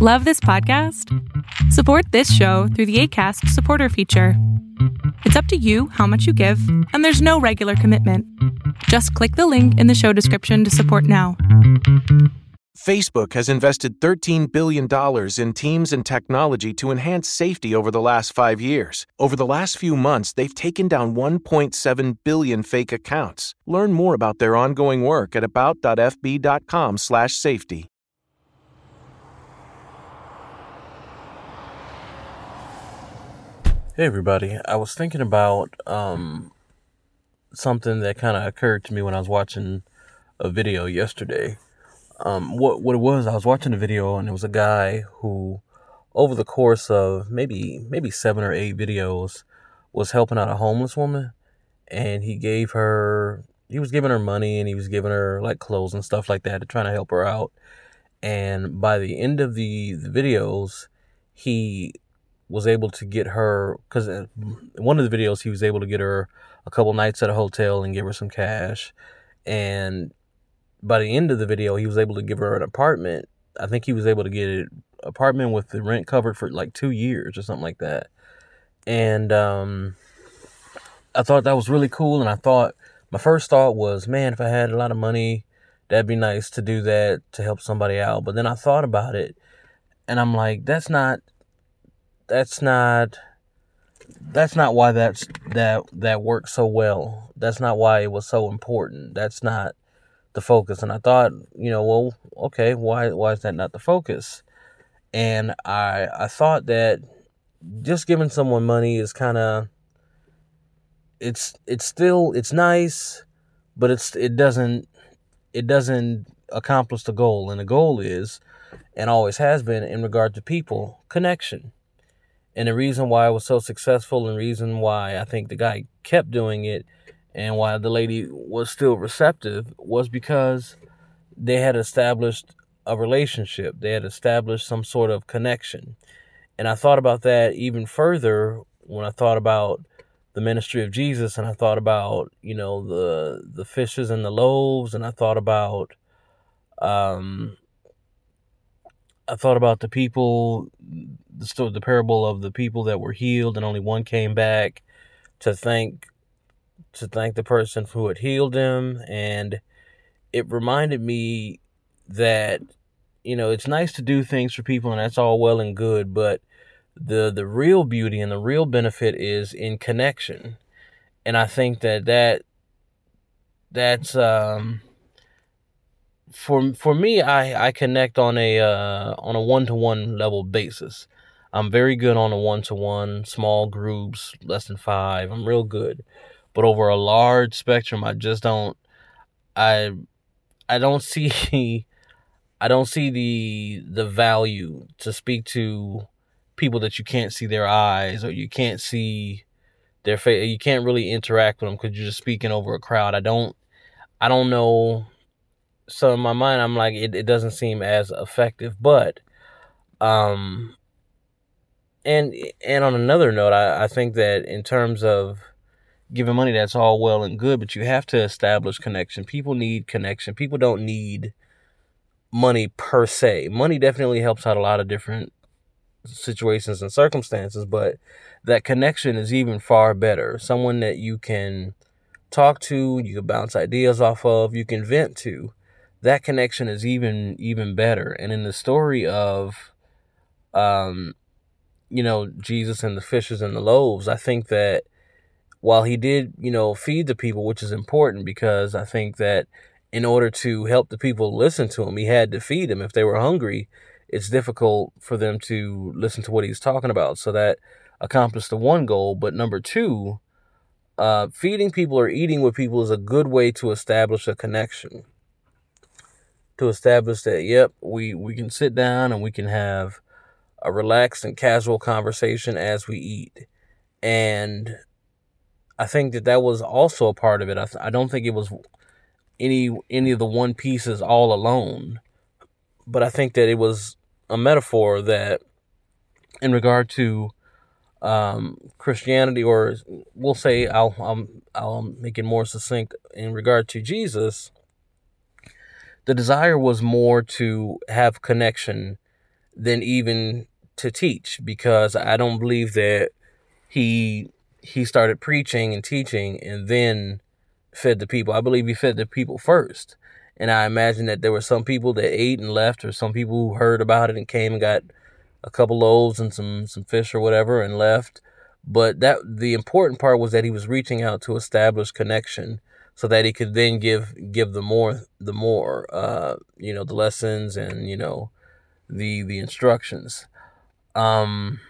Love this podcast? Support this show through the ACAST supporter feature. It's up to you how much you give, and there's no regular commitment. Just click the link in the show description to support now. Facebook has invested $13 billion in teams and technology to enhance safety over the last five years. Over the last few months, they've taken down 1.7 billion fake accounts. Learn more about their ongoing work at about.fb.com/safety. Hey everybody, I was thinking about um, something that kind of occurred to me when I was watching a video yesterday. Um, what what it was, I was watching a video and it was a guy who, over the course of maybe maybe seven or eight videos, was helping out a homeless woman, and he gave her he was giving her money and he was giving her like clothes and stuff like that to try to help her out. And by the end of the, the videos, he was able to get her because one of the videos he was able to get her a couple nights at a hotel and give her some cash. And by the end of the video he was able to give her an apartment. I think he was able to get an apartment with the rent covered for like two years or something like that. And um, i thought that was really cool and i thought my first thought was man if i had a lot of money that'd be nice to do that to help somebody out. But then i thought about it and i'm like that's not that's not that's not why that's that that worked so well. That's not why it was so important. That's not the focus. And I thought, you know, well, okay, why why is that not the focus? And I I thought that just giving someone money is kind of it's it's still it's nice, but it's it doesn't it doesn't accomplish the goal. And the goal is and always has been in regard to people, connection and the reason why it was so successful and reason why I think the guy kept doing it and why the lady was still receptive was because they had established a relationship. They had established some sort of connection. And I thought about that even further when I thought about the ministry of Jesus and I thought about, you know, the the fishes and the loaves and I thought about um I thought about the people, the story, the parable of the people that were healed and only one came back to thank to thank the person who had healed them, and it reminded me that you know it's nice to do things for people, and that's all well and good, but the the real beauty and the real benefit is in connection, and I think that that that's um for for me, I I connect on a uh, on a one to one level basis. I'm very good on a one to one, small groups, less than five. I'm real good, but over a large spectrum, I just don't. I I don't see I don't see the the value to speak to people that you can't see their eyes or you can't see their face. You can't really interact with them because you're just speaking over a crowd. I don't I don't know so in my mind i'm like it, it doesn't seem as effective but um and and on another note I, I think that in terms of giving money that's all well and good but you have to establish connection. People need connection. People don't need money per se. Money definitely helps out a lot of different situations and circumstances but that connection is even far better. Someone that you can talk to you can bounce ideas off of you can vent to that connection is even even better. And in the story of um you know Jesus and the fishes and the loaves, I think that while he did, you know, feed the people, which is important because I think that in order to help the people listen to him, he had to feed them. If they were hungry, it's difficult for them to listen to what he's talking about. So that accomplished the one goal. But number two, uh, feeding people or eating with people is a good way to establish a connection to establish that yep we we can sit down and we can have a relaxed and casual conversation as we eat. And i think that that was also a part of it. I, th- I don't think it was any any of the one pieces all alone. But i think that it was a metaphor that in regard to um, Christianity, or we'll say I'll, I'll I'll make it more succinct in regard to Jesus the desire was more to have connection than even to teach because I don't believe that he he started preaching and teaching and then fed the people. I believe he fed the people first. And I imagine that there were some people that ate and left or some people who heard about it and came and got a couple loaves and some some fish or whatever and left. But that the important part was that he was reaching out to establish connection so that he could then give give the more the more uh you know the lessons and you know the the instructions. Um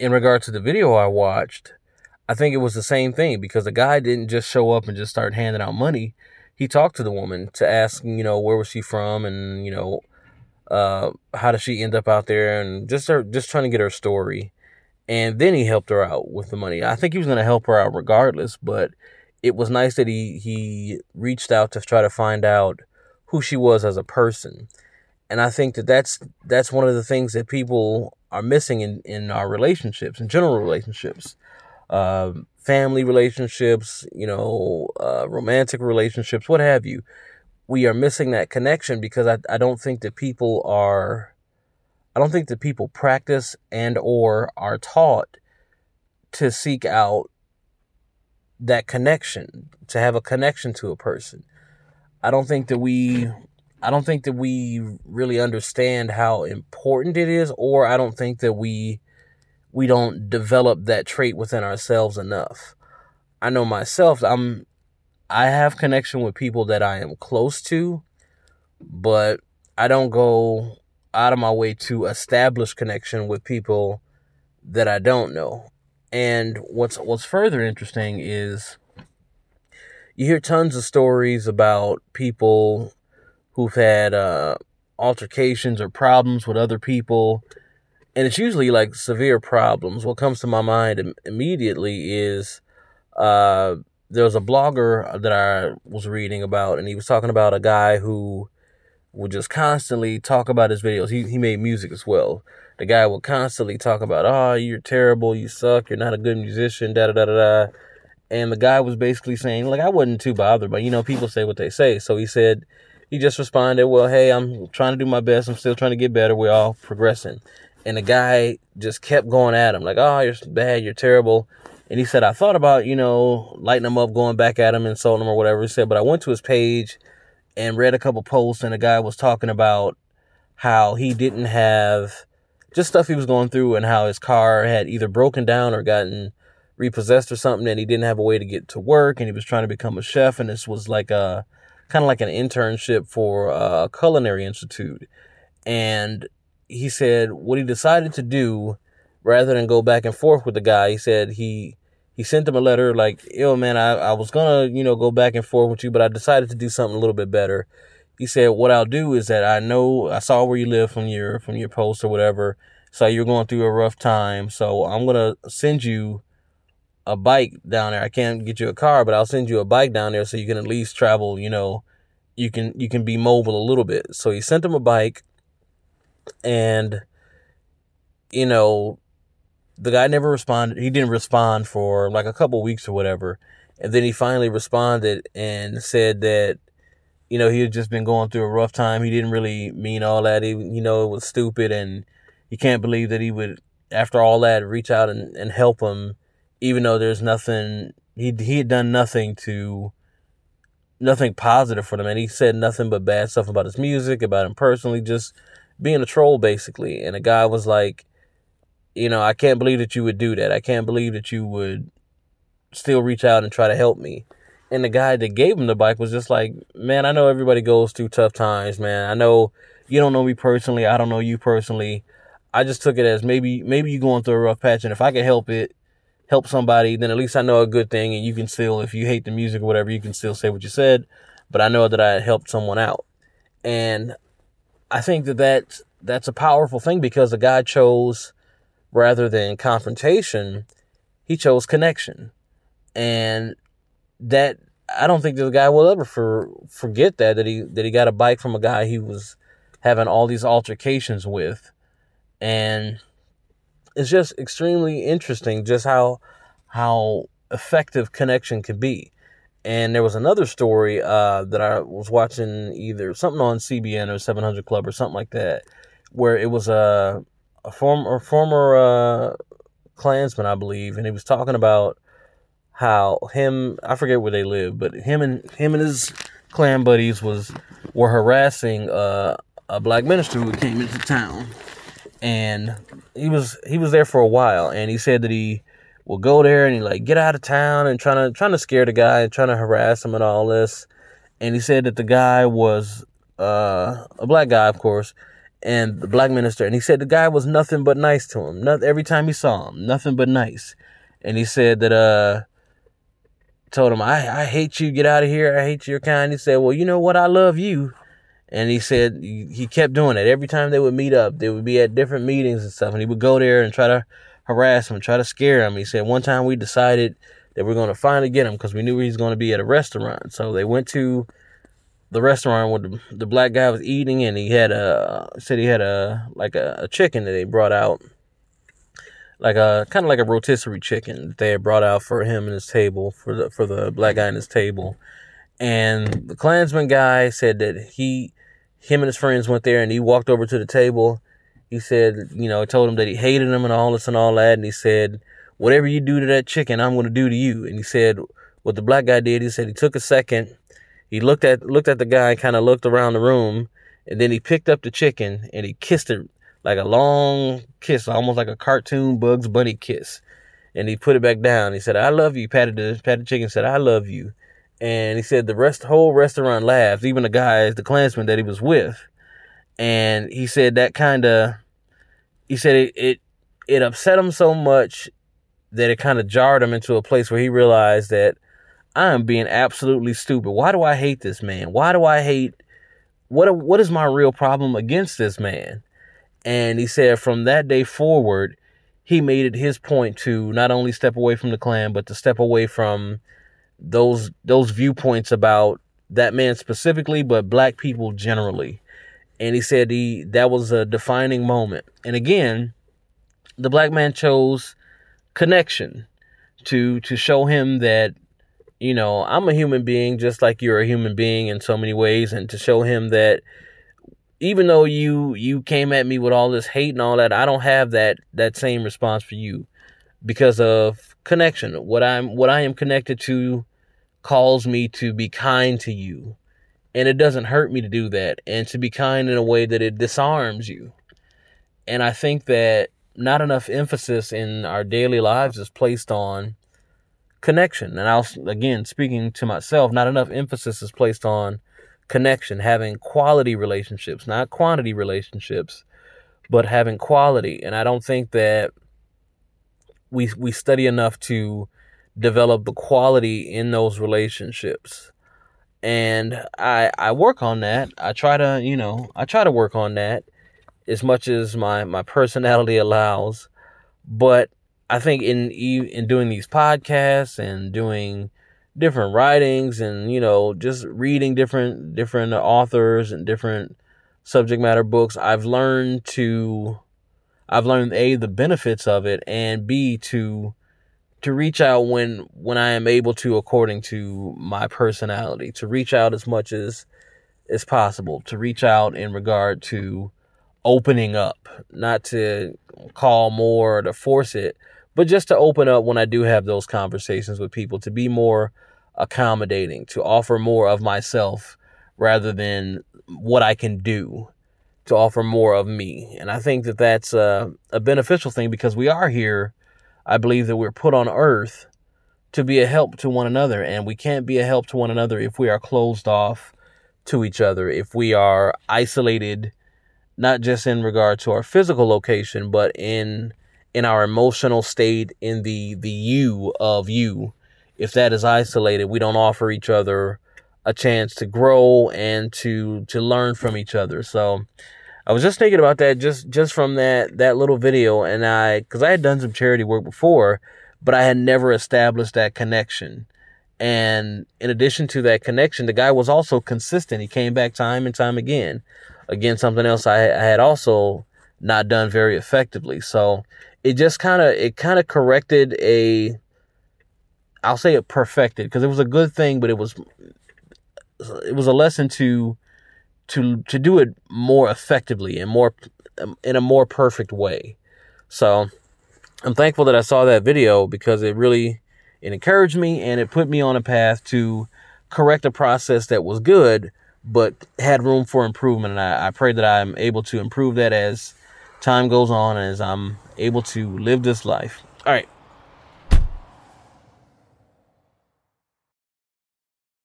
in regard to the video I watched, I think it was the same thing because the guy didn't just show up and just start handing out money. He talked to the woman to ask, you know, where was she from and, you know, uh, how did she end up out there and just her, just trying to get her story. And then he helped her out with the money. I think he was going to help her out regardless, but it was nice that he, he reached out to try to find out who she was as a person. And I think that that's, that's one of the things that people are missing in, in our relationships, in general relationships uh, family relationships, you know, uh, romantic relationships, what have you. We are missing that connection because I, I don't think that people are, I don't think that people practice and or are taught to seek out that connection, to have a connection to a person. I don't think that we I don't think that we really understand how important it is or I don't think that we we don't develop that trait within ourselves enough. I know myself, I'm I have connection with people that I am close to, but I don't go out of my way to establish connection with people that I don't know. And what's what's further interesting is you hear tons of stories about people who've had uh, altercations or problems with other people and it's usually like severe problems. What comes to my mind Im- immediately is uh, there was a blogger that I was reading about, and he was talking about a guy who would just constantly talk about his videos. He he made music as well. The guy would constantly talk about, "Oh, you're terrible. You suck. You're not a good musician." Da da da da da. And the guy was basically saying, like, I wasn't too bothered, but you know, people say what they say. So he said, he just responded, "Well, hey, I'm trying to do my best. I'm still trying to get better. We're all progressing." and the guy just kept going at him like, "Oh, you're bad, you're terrible." And he said, "I thought about you know lighting him up, going back at him, insulting him or whatever." He said, but I went to his page and read a couple posts, and the guy was talking about how he didn't have just stuff he was going through, and how his car had either broken down or gotten repossessed or something, and he didn't have a way to get to work, and he was trying to become a chef, and this was like a kind of like an internship for a culinary institute, and he said what he decided to do rather than go back and forth with the guy, he said he he sent him a letter like, yo man, I, I was gonna, you know, go back and forth with you, but I decided to do something a little bit better. He said, What I'll do is that I know I saw where you live from your from your post or whatever. So you're going through a rough time. So I'm gonna send you a bike down there. I can't get you a car, but I'll send you a bike down there so you can at least travel, you know, you can you can be mobile a little bit. So he sent him a bike and you know the guy never responded he didn't respond for like a couple weeks or whatever. And then he finally responded and said that you know he had just been going through a rough time. He didn't really mean all that. He you know it was stupid and he can't believe that he would after all that reach out and, and help him even though there's nothing he he had done nothing to nothing positive for them. And he said nothing but bad stuff about his music about him personally just being a troll basically. And the guy was like, you know, I can't believe that you would do that. I can't believe that you would still reach out and try to help me. And the guy that gave him the bike was just like, man, I know everybody goes through tough times, man. I know you don't know me personally. I don't know you personally. I just took it as maybe maybe you're going through a rough patch, and if I can help it, help somebody, then at least I know a good thing, and you can still, if you hate the music or whatever, you can still say what you said. But I know that I helped someone out, and I think that that's, that's a powerful thing because the guy chose, rather than confrontation, he chose connection. And that, I don't think the guy will ever for, forget that, that he, that he got a bike from a guy he was having all these altercations with. And it's just extremely interesting just how, how effective connection can be. And there was another story uh, that I was watching either something on CBN or 700 Club or something like that, where it was a a former a former uh, Klansman, I believe, and he was talking about how him I forget where they live, but him and him and his Klan buddies was were harassing uh, a black minister who came into town, and he was he was there for a while, and he said that he will go there and he like get out of town and trying to trying to scare the guy and trying to harass him and all this, and he said that the guy was uh, a black guy, of course, and the black minister, and he said the guy was nothing but nice to him. Not every time he saw him, nothing but nice, and he said that uh told him, I, I hate you, get out of here, I hate your kind. He said, Well, you know what, I love you. And he said he kept doing it. Every time they would meet up, they would be at different meetings and stuff, and he would go there and try to harass him, try to scare him. He said one time we decided that we are going to finally get him because we knew he was going to be at a restaurant. So they went to the restaurant where the, the black guy was eating, and he had a said he had a like a, a chicken that they brought out like a kind of like a rotisserie chicken that they had brought out for him and his table for the for the black guy in his table. And the Klansman guy said that he him and his friends went there and he walked over to the table. He said, you know, told him that he hated him and all this and all that. And he said, whatever you do to that chicken, I'm going to do to you. And he said, what the black guy did, he said he took a second. He looked at, looked at the guy, kind of looked around the room. And then he picked up the chicken and he kissed it like a long kiss, almost like a cartoon Bugs Bunny kiss. And he put it back down. He said, I love you. Patted the, patted chicken, said, I love you. And he said the rest, whole restaurant laughed, even the guys, the Klansmen that he was with. And he said that kind of, he said it, it, it upset him so much that it kind of jarred him into a place where he realized that I am being absolutely stupid. Why do I hate this man? Why do I hate what what is my real problem against this man? And he said from that day forward, he made it his point to not only step away from the Klan, but to step away from those those viewpoints about that man specifically, but black people generally. And he said he that was a defining moment. And again, the black man chose connection to to show him that you know I'm a human being just like you're a human being in so many ways, and to show him that even though you you came at me with all this hate and all that, I don't have that that same response for you because of connection. What I'm what I am connected to calls me to be kind to you. And it doesn't hurt me to do that and to be kind in a way that it disarms you. And I think that not enough emphasis in our daily lives is placed on connection. And I'll again speaking to myself, not enough emphasis is placed on connection, having quality relationships, not quantity relationships, but having quality. And I don't think that we we study enough to develop the quality in those relationships. And I I work on that. I try to, you know, I try to work on that as much as my my personality allows. But I think in in doing these podcasts and doing different writings and you know just reading different different authors and different subject matter books i've learned to i've learned a the benefits of it and b to to reach out when when i am able to according to my personality to reach out as much as as possible to reach out in regard to opening up not to call more or to force it but just to open up when I do have those conversations with people, to be more accommodating, to offer more of myself rather than what I can do, to offer more of me. And I think that that's a, a beneficial thing because we are here. I believe that we're put on earth to be a help to one another, and we can't be a help to one another if we are closed off to each other, if we are isolated, not just in regard to our physical location, but in in our emotional state, in the the you of you. If that is isolated, we don't offer each other a chance to grow and to to learn from each other. So I was just thinking about that just just from that that little video and I cuz I had done some charity work before, but I had never established that connection. And in addition to that connection, the guy was also consistent. He came back time and time again. Again, something else I, I had also not done very effectively. So it just kind of it kind of corrected a I'll say it perfected because it was a good thing, but it was it was a lesson to to to do it more effectively and more um, in a more perfect way. So I'm thankful that I saw that video because it really it encouraged me and it put me on a path to correct a process that was good but had room for improvement. And I, I pray that I'm able to improve that as time goes on as I'm able to live this life. All right.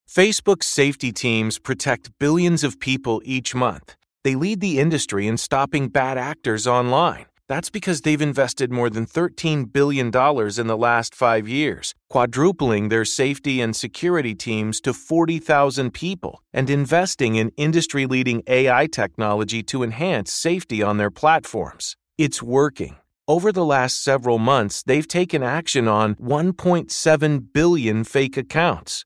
Facebook's safety teams protect billions of people each month. They lead the industry in stopping bad actors online. That's because they've invested more than $13 billion in the last five years, quadrupling their safety and security teams to 40,000 people, and investing in industry leading AI technology to enhance safety on their platforms. It's working. Over the last several months, they've taken action on 1.7 billion fake accounts,